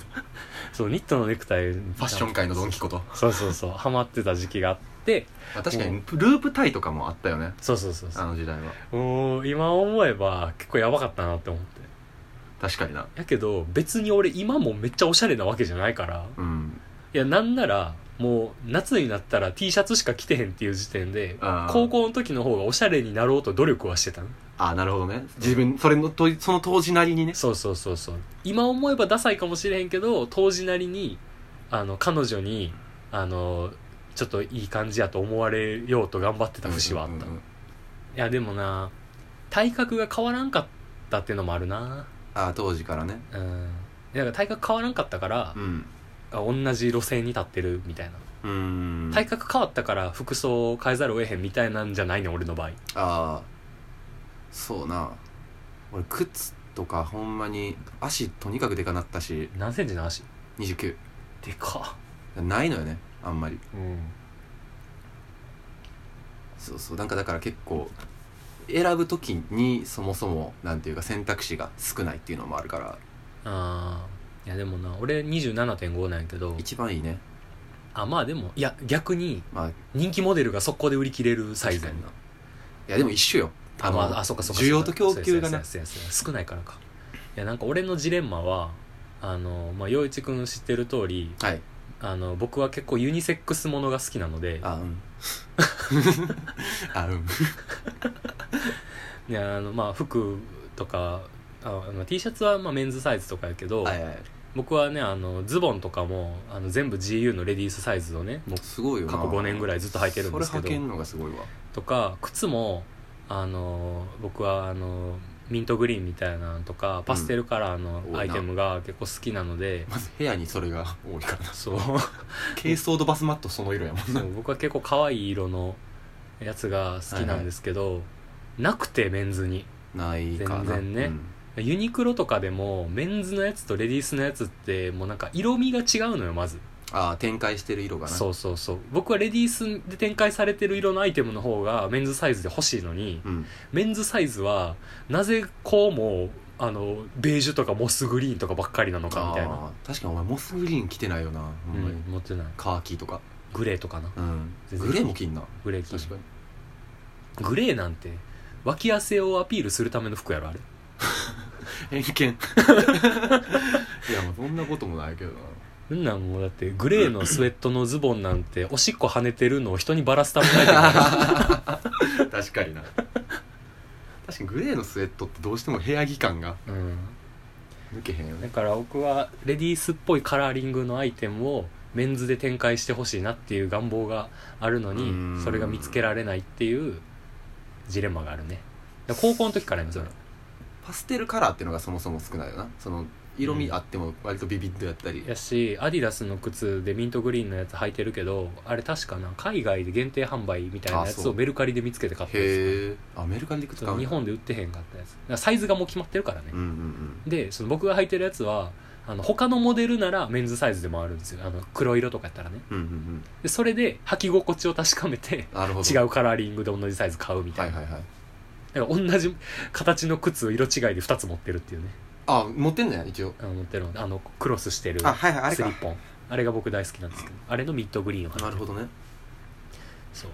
そうニットのネクタイ。フファッション界のドンキこと。そうそうそう。ハマってた時期があって。まあ確かにループタイとかもあったよね。そうそうそうあの時代は。もう今思えば結構やばかったなって思って。確かにな。やけど別に俺今もめっちゃおしゃれなわけじゃないから。うん。いやなんならもう夏になったら T シャツしか着てへんっていう時点で高校の時の方がおしゃれになろうと努力はしてたのああなるほどね。自分それのとその当時なりにね。そうそうそうそう。今思えばダサいかもしれへんけど当時なりにあの彼女にあのちょっといい感じやと思われようと頑張ってた節はあった、うんうんうんいやでもな体格が変わらんかったっていうのもあるな。ああ当時からね。うん。だから体格変わらんかったからう、ん。あ同じ路線に立ってるみたいな、うーん。体格変わったから服装を変えざるを得へんみたいなんじゃないね俺の場合。ああそうな。俺靴とかほんまに足とにかくでかなったし。何センチの足？29でか。ないのよねあんまり。うん。そうそう。なんかだから結構選ぶ時にそもそもなんていうか選択肢が少ないっていうのもあるから。あー。いやでもな俺27.5なんやけど。一番いいね。あまあでもいや逆にまあ。人気モデルが速攻で売り切れるサイズやんな。いやでも一緒よあまああそっかそっか需要と供給がね少ないからか。いやなんか俺のジレンマはあのまあ陽一君知ってる通りはい。あの僕は結構ユニセックスものが好きなので。あうん。あうん。いやあのまあ服とかあまあ T シャツはまあメンズサイズとかやけど、はいはい。僕はねあのズボンとかもあの全部 GU のレディースサイズをねもうすごいよな。過去5年ぐらいずっと履いてるんですけど。それ履けんのがすごいわ。とか靴もあの僕はあのミントグリーンみたいなのとかパステルカラーのアイテムが結構好きなので、まず部屋にそれが多いからな。そう。軽装ドバスマットその色やもんな。そう僕は結構可愛い色のやつが好きなんですけど、なくてメンズに。ないかな。全然ね。ユニクロとかでもメンズのやつとレディースのやつってもうなんか色味が違うのよまずああ展開してる色がな。そうそうそう。僕はレディースで展開されてる色のアイテムの方がメンズサイズで欲しいのにうん。メンズサイズはなぜこうもあのベージュとかモスグリーンとかばっかりなのかみたいな、確かにお前モスグリーン着てないよなうん、持ってない。カーキとか。グレーとかな。うん。グレーも着んな。グレー着確かに。グレーなんて脇汗をアピールするための服やろあれ。偏見。いやもうそんなこともないけどなそんなんもうだってグレーのスウェットのズボンなんて おしっこ跳ねてるのを人にバラすためないか。ら確かにな。確かにグレーのスウェットってどうしても部屋着感がうん。抜けへんよね。だから僕はレディースっぽいカラーリングのアイテムをメンズで展開してほしいなっていう願望があるのうにん。それが見つけられないっていうジレンマがあるね。だから高校の時からやめそれ。パステルカラーっていうのがそもそも少ないよな。その色味あっても割とビビッドやったり、やしアディダスの靴でミントグリーンのやつ履いてるけどあれ確かな海外で限定販売みたいなやあそう。つをメルカリで見つけて買ったんですよへえあメルカリで使うんだ日本で売ってへんかったやつ。だからサイズがもう決まってるからね。うん、うんうん。でその僕が履いてるやつはあの他のモデルならメンズサイズでもあるんですよ。あの黒色とかやったらね。うんうんうん。でそれで履き心地を確かめてなるほど。違うカラーリングで同じサイズ買うみたな、はいいはいはい。だから同じ形の靴を色違いで2つ持ってるっていうねあ持ってんのや一応。あの持ってるのあのクロスしてるあはいはいあれか。スリッポン。あれが僕大好きなんですけど。あれのミッドグリーンをなるほどね。そう。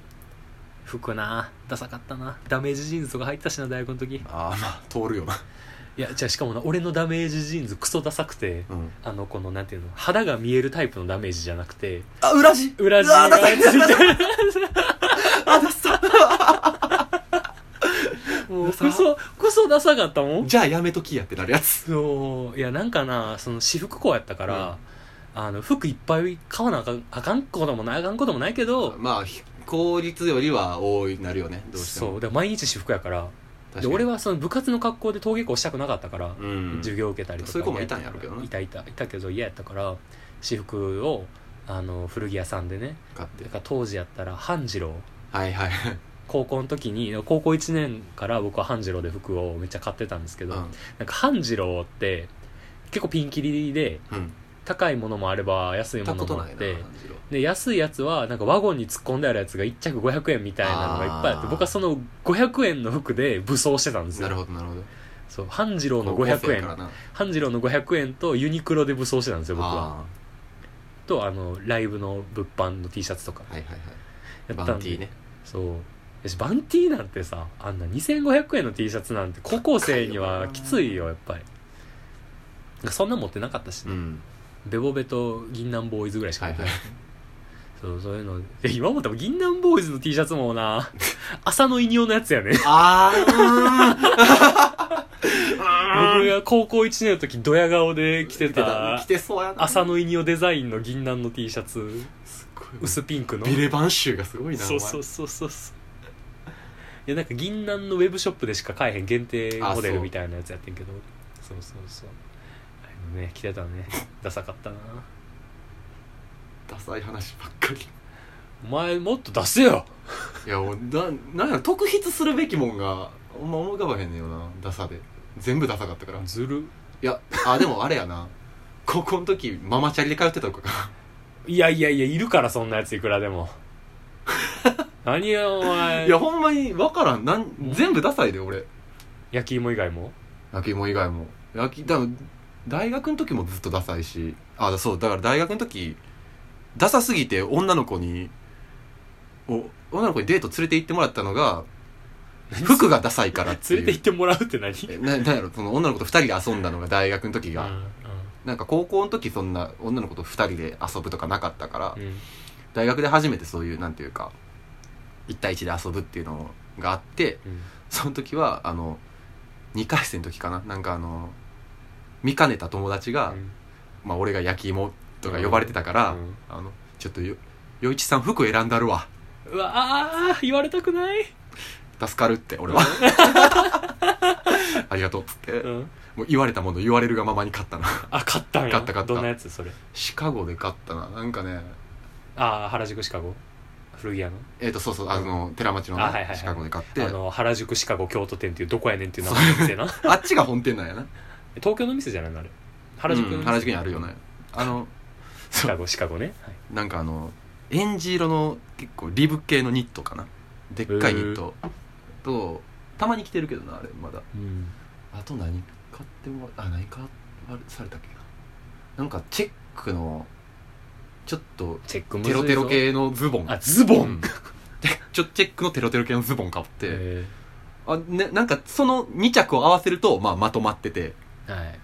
服なダサかったな。ダメージジーンズとか入ったしな大学の時。いああまあ通るよ。なやじゃあしかもな俺のダメージジーンズクソダサくてうん。あのこのなんていうの肌が見えるタイプのダメージじゃなくてあ裏地。裏地うわがダサい あダサ もうクソクソダサかったもん？じゃあやめときやってなるやつ。そう。いやなんかなその私服校やったから、あの服いっぱい買わなあかんあかんこともないあかんこともないけどまあひ効率よりは多いなるよね。どうしても。そう。で毎日私服やからで俺はその部活の格好で登下校したくなかったから、うん。授業受けたりとかそういう子もいたんやろうけどな。いたいた。いたけど嫌やったから私服をあの古着屋さんでね買って。だから当時やったら半次郎。はいはい高校の時に高校1年から僕は半次郎で服をめっちゃ買ってたんですけど、うん。なんか半次郎って結構ピンキリでうん。高いものもあれば安いものもあってで安いやつはなんかワゴンに突っ込んであるやつが1着500円みたいなのがいっぱいあって僕はその500円の服で武装してたんですよ。なるほどなるほど。そう半次郎の高校生500円。半次郎の500円とユニクロで武装してたんですよ僕は。あとあのライブの物販の T シャツとか。ーはいはいはい。やったんで。バンティーね。そうバンティーなんてさあんな2500円の T シャツなんて高校生にはきついよやっぱり。そんな持ってなかったしね、うん。ベボベと銀杏ボーイズぐらいしか持ってない、はいそうそういうの。で今思っても銀杏ボーイズの T シャツもな朝のイニオのやつやね。あ 僕が高校1年の時ドヤ顔で着てたた。着てそうやな。朝のイニオデザインの銀杏の T シャツ。薄ピンクの。ビレバン臭がすごいなそうそうそうそうそういやなんか銀杏のウェブショップでしか買えへん限定モデルみたいなやつやってんけど。そうそうそう。あのね着てたね。ダサかったな。ダサい話ばっかり。お前もっと出せよ。いやもうななんやろ特筆するべきもんがほんま思い浮かばへんねんよなダサで。全部ダサかったから。いずる。やあでもあれやな。高校の時ママチャリで通ってたとか。いやいやいやいるからそんなやついくらでも何よお前。いやほんまに分からん。なん全部ダサいで俺。焼き芋以外も？焼き芋以外も。焼きだ大学の時もずっとダサいし。あそうだから大学の時ダサすぎて女の子にお女の子にデート連れて行ってもらったのが服がダサいからっていう。連れて行ってもらうって何？えななんやろ？その女の子と二人で遊んだのが大学の時が、うん。なんか高校の時そんな女の子と二人で遊ぶとかなかったから、うん。大学で初めてそういうなんていうか一対一で遊ぶっていうのがあってうん。その時はあの2回生の時かな。なんかあの見かねた友達が、うん。まあ、俺が焼き芋とか呼ばれてたから、うん。あのちょっとよ余一さん服選んだるわ。うわあ言われたくない。助かるって俺は。ありがとうっつって、うん。もう言われたもの言われるがままに買ったなあ買ったんや。買った買った。どんなやつそれ。シカゴで買ったな。なんかねああ原宿シカゴ古着屋の？えっ、とそうそうあの寺町のね、あはいはいはい。シカゴで買って。あの原宿シカゴ京都店っていうどこやねんっていう名前の店な あっちが本店なんやな。東京の店じゃないのあれ？原宿うん原宿にあるよね。あの シカゴシカゴね、はい。なんかあのエンジ色の結構リブ系のニットかな。でっかいニット。とたまに着てるけどなあれまだ。うん、あと何買ってもらあ何買わされたっけな。なんかチェックのちょっとチェックむずいぞ。テロテロ系のズボン。あズボン、うん。ちょチェックのテロテロ系のズボン買って、えあね、なんかその2着を合わせると、まあ、まとまってて。ーはい。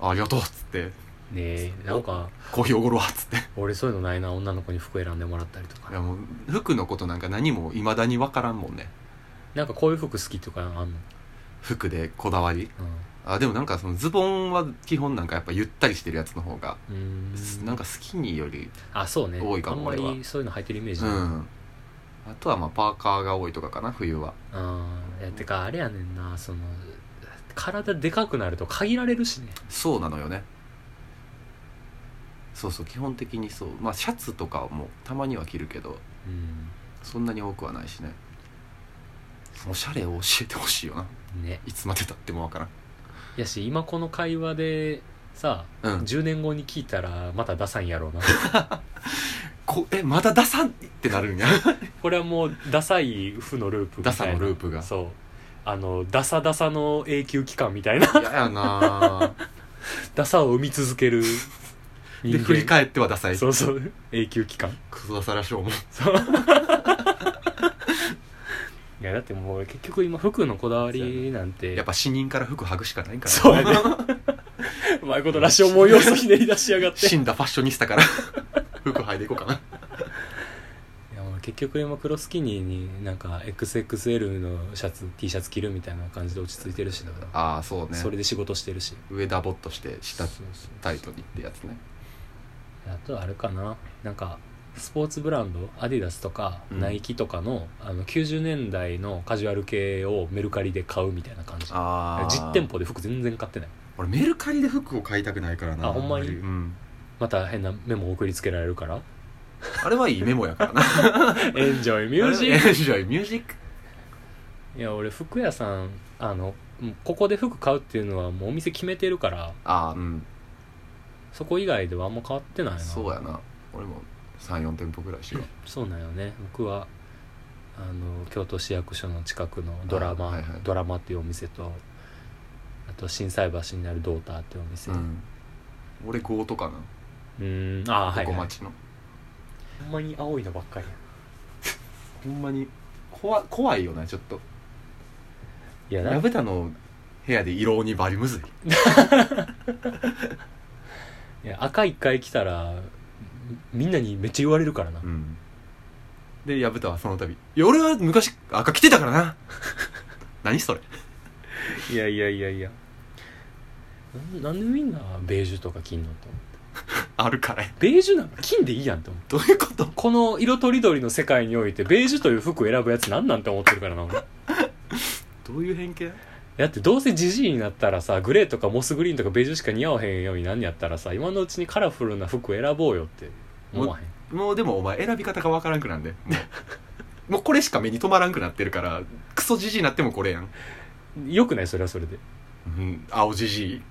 あありがとうっつって。ねえなんかコーヒーおごるわっつって。俺そういうのないな女の子に服選んでもらったりとか。いやもう服のことなんか何もいまだに分からんもんね。なんかこういう服好きとかあんの、服でこだわり？あでもなんかそのズボンは基本なんかやっぱゆったりしてるやつの方が、うん、なんかスキニーよりあそうね。多いかもあんまりそういうの履いてるイメージない、うん。あとはまあパーカーが多いとかかな冬は。あー。いやてかあれやねんな。その体でかくなると限られるしね。そうなのよね。そうそう基本的にそう。まあシャツとかもたまには着るけどうん。そんなに多くはないしね。おしゃれを教えてほしいよな。ね。いつまでたってもわからんやし今この会話でさ、うん。10年後に聞いたらまたダサいんやろうな。こえまだダサってなるんや。これはもうダサい負のループみたいな。ダサのループが。そう。あのダサダサの永久期間みたいな。嫌やな ダサを生み続ける人で間。振り返ってはダサい。そうそう。永久期間。クソダサらしょう。もそうってもう結局今服のこだわりなんて。やっぱ死人から服剥ぐしかないんから。そうやねうまいことらしい思い要素ひねり出しやがって。死んだファッショニスタから。服剥いでいこうかな。いや結局今黒スキニーになんか XXL のシャツ T シャツ着るみたいな感じで落ち着いてるしだから、ああそうね。それで仕事してるし。上ダボっとして下タイトにってやつね。あとあれかな。なんかスポーツブランドアディダスとかうん。ナイキとかの,、あの90年代のカジュアル系をメルカリで買うみたいな感じ。ああ実店舗で服全然買ってない。俺メルカリで服を買いたくないからなあほんまに？り。うん。また変なメモ送りつけられるから。あれはいいメモやからな。エンジョイミュージッ エンジョイミュージック。クいや俺服屋さんあのもうここで服買うっていうのはもうお店決めてるからああうん。そこ以外ではあんま変わってないな。そうやな。俺も34店舗ぐらいしようそうなんよね。僕はあの京都市役所の近くのドラマ、あはいはい。ドラマっていうお店とあと心斎橋にあるドーターっていうお店。うん。俺5とかな。うーん。ああはい、はい、ここ町の。ほんまに青いのばっかりや。ほんまに怖怖いよなちょっと。いやな。矢蓋の部屋で色鬼バリむずい。いや赤一回来たらみんなにめっちゃ言われるからな、うん。で矢蓋はその度「いや俺は昔赤着てたからな」何それ。いやいやいやいや。なんなんでみんなベージュとか金のと思って。あるからや。ベージュなんか金でいいやんって思って。どういうこと？この色とりどりの世界においてベージュという服を選ぶやつなんなんて思ってるからな俺。どういう偏見だってどうせジジイになったらさグレーとかモスグリーンとかベージュしか似合わへんようになんねやったらさ今のうちにカラフルな服選ぼうよって思わへん。もうでもお前選び方がわからんくなんで。もう。これしか目に留まらんくなってるからクソじじいになってもこれやん、よくない？それはそれで。うん、青じじい。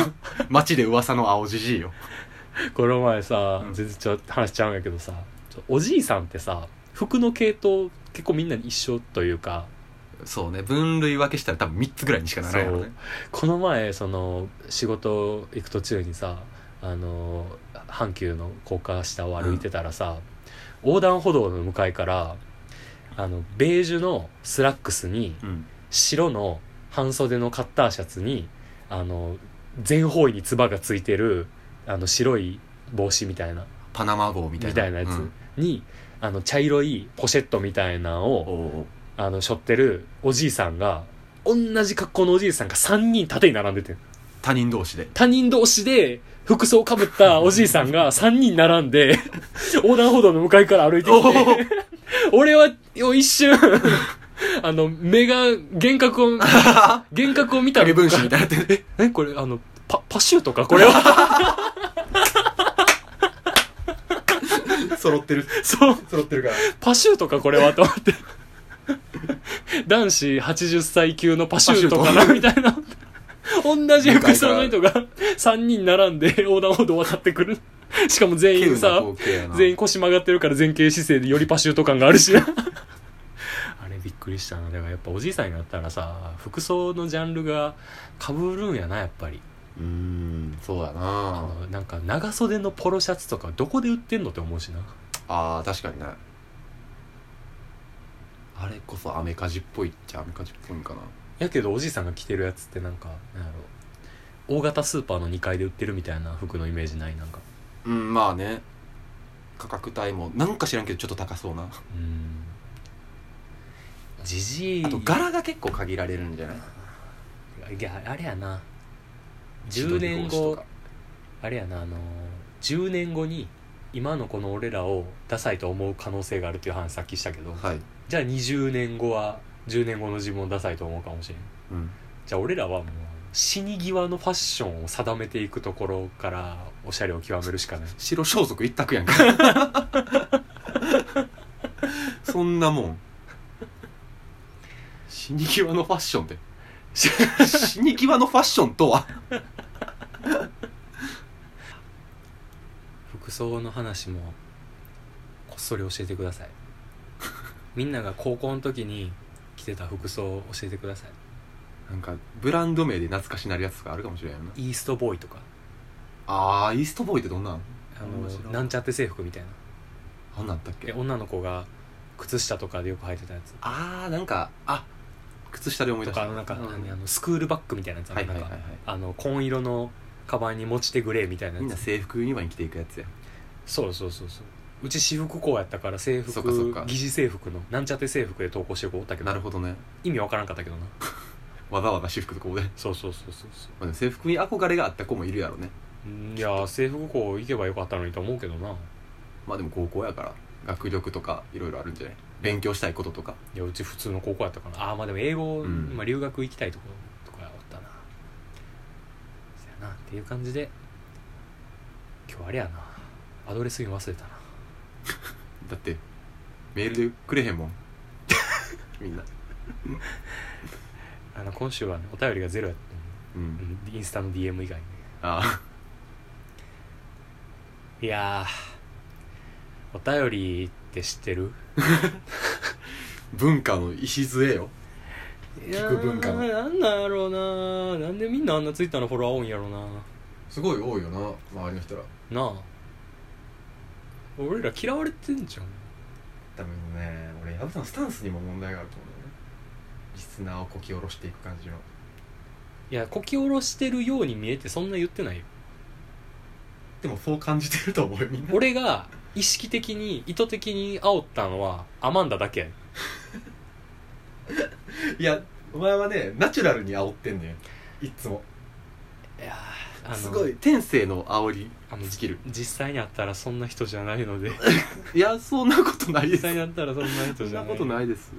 街で噂の青じじいよ。この前さ、うん。全然ちょ話しちゃうんやけどさおじいさんってさ服の系統結構みんな一緒というかそうね分類分けしたら多分3つぐらいにしかならんやろね。この前その仕事行く途中にさあの阪急の高架下を歩いてたらさ、横断歩道の向かいからあのベージュのスラックスにうん。白の半袖のカッターシャツにあの全方位につばがついてるあの白い帽子みたいな。パナマ帽みたいな。みたいなやつうん。に、あの茶色いポシェットみたいなのをあの背負ってるおじいさんが同じ格好のおじいさんが3人縦に並んでて他人同士で。他人同士で服装をかぶったおじいさんが3人並んで横断歩道の向かいから歩いてきて俺はよ一瞬あの目が幻覚を幻覚を見た影分身みたいになってるえこれあのパパシュートか？これは。揃ってる。そう。揃ってるから。パシュートか？これは。と思って 男子80歳級のパシュートかなみたいな。同じ服装の人が3人並んで横断歩道渡ってくる。しかも全員さ全員腰曲がってるから前傾姿勢でよりパシュート感があるしな。あれびっくりしたな。だからやっぱおじいさんになったらさ服装のジャンルがかぶるんやなやっぱり。うーんそうやあなのなんか長袖のポロシャツとかどこで売ってんのって思うしな。あー確かにねあれこそアメカジっぽいっちゃアメカジっぽいんかな。やけどおじいさんが着てるやつってなんかなんやろ。大型スーパーの2階で売ってるみたいな服のイメージない？なんか。うんまあね。価格帯もなんか知らんけどちょっと高そうな。うん。じじい。あと柄が結構限られるんじゃない？いやあれやな。10千鳥年後あれやなあの10年後に今のこの俺らをダサいと思う可能性があるっていう話さっきしたけど。はいじゃあ20年後は10年後の自分をダサいと思うかもしれん。うん。じゃあ俺らはもう死に際のファッションを定めていくところからおしゃれを極めるしかない。白装束一択やんか。そんなもん。死に際のファッションって死に際のファッションとは？服装の話もこっそり教えてくださいみんなが高校の時に着てた服装を教えてください。なんかブランド名で懐かしなるやつとかあるかもしれんよな。イーストボーイとか。あーイーストボーイってどんなん？あのなんちゃって制服みたいな。あんなんあったっけ？え女の子が靴下とかでよく履いてたやつ。あーなんかあ靴下で思い出した。とかあのなんか、うあのスクールバッグみたいなやつある。なんかはいはいはい。はいあの紺色のカバンに持ち手グレーみたいなみんな制服ユニバに着ていくやつや。そうそうそうそううち私服校やったから制服そっかそっか。疑似制服のなんちゃって制服で投稿してる子おったけど。なるほどね。意味わからんかったけどな。わざわざ私服とこうで、まそうそうそうそうそあ、でも制服に憧れがあった子もいるやろね。いや制服校行けばよかったのにと思うけどな。まあでも高校やから学力とかいろいろあるんじゃない？勉強したいこととか。いやうち普通の高校やったから。ああまあでも英語、うん。まあ、留学行きたいところとかおったな。そやな。っていう感じで今日あれやな。アドレスに忘れたな だってメールでくれへんもん。みんな。あの今週はねお便りがゼロやったううん。んインスタの DM 以外に。ねあ。いやー。お便りって知ってる？あ文化の礎よ。聞く文化の。いやーなんなんやろうな。なんでみんなあんなツイッターのフォロワー多いんやろうな。すごい多いよな周りの人ら。なあ俺ら嫌われてんじゃん。多分ね俺矢部さんのスタンスにも問題があると思うよね。リスナーをこき下ろしていく感じの。いやこき下ろしてるように見えてそんな言ってないよ。でもそう感じてると思うよみんな。俺が意識的に意図的に煽ったのはアマンダだけやね いやお前はねナチュラルに煽ってんねんいっつも。いやーあのすごい。天性の煽りあのスキル。実際にあったらそんな人じゃないので。いやそんなことないです。実際にあったらそんなそんな人じゃない。ことないです。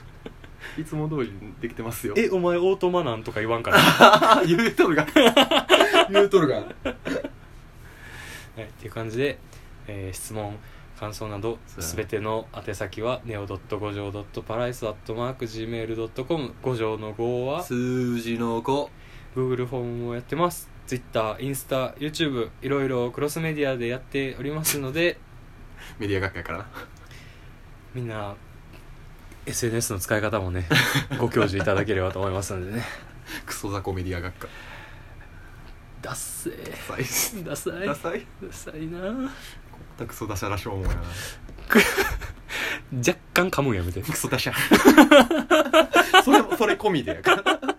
いつも通りできてますよ。えお前オートマなんとか言わんから 言うとるが。言うとるが。はい、っていう感じで、えー質問感想などそうやなすべての宛先は neo.5 条 .parais.gmail.com 五条の5は数字の5 Google フォームもやってます Twitter、インスタ、YouTube いろいろクロスメディアでやっておりますのでメディア学会から？なみんな SNS の使い方もね ご教授いただければと思いますのでね。クソ雑魚メディア学科ダッセー。ダサいダサい。ダサい？な。クソダシャらしょうもんやな。若干噛むんやめて。クソダシャそれもそれ込みでやから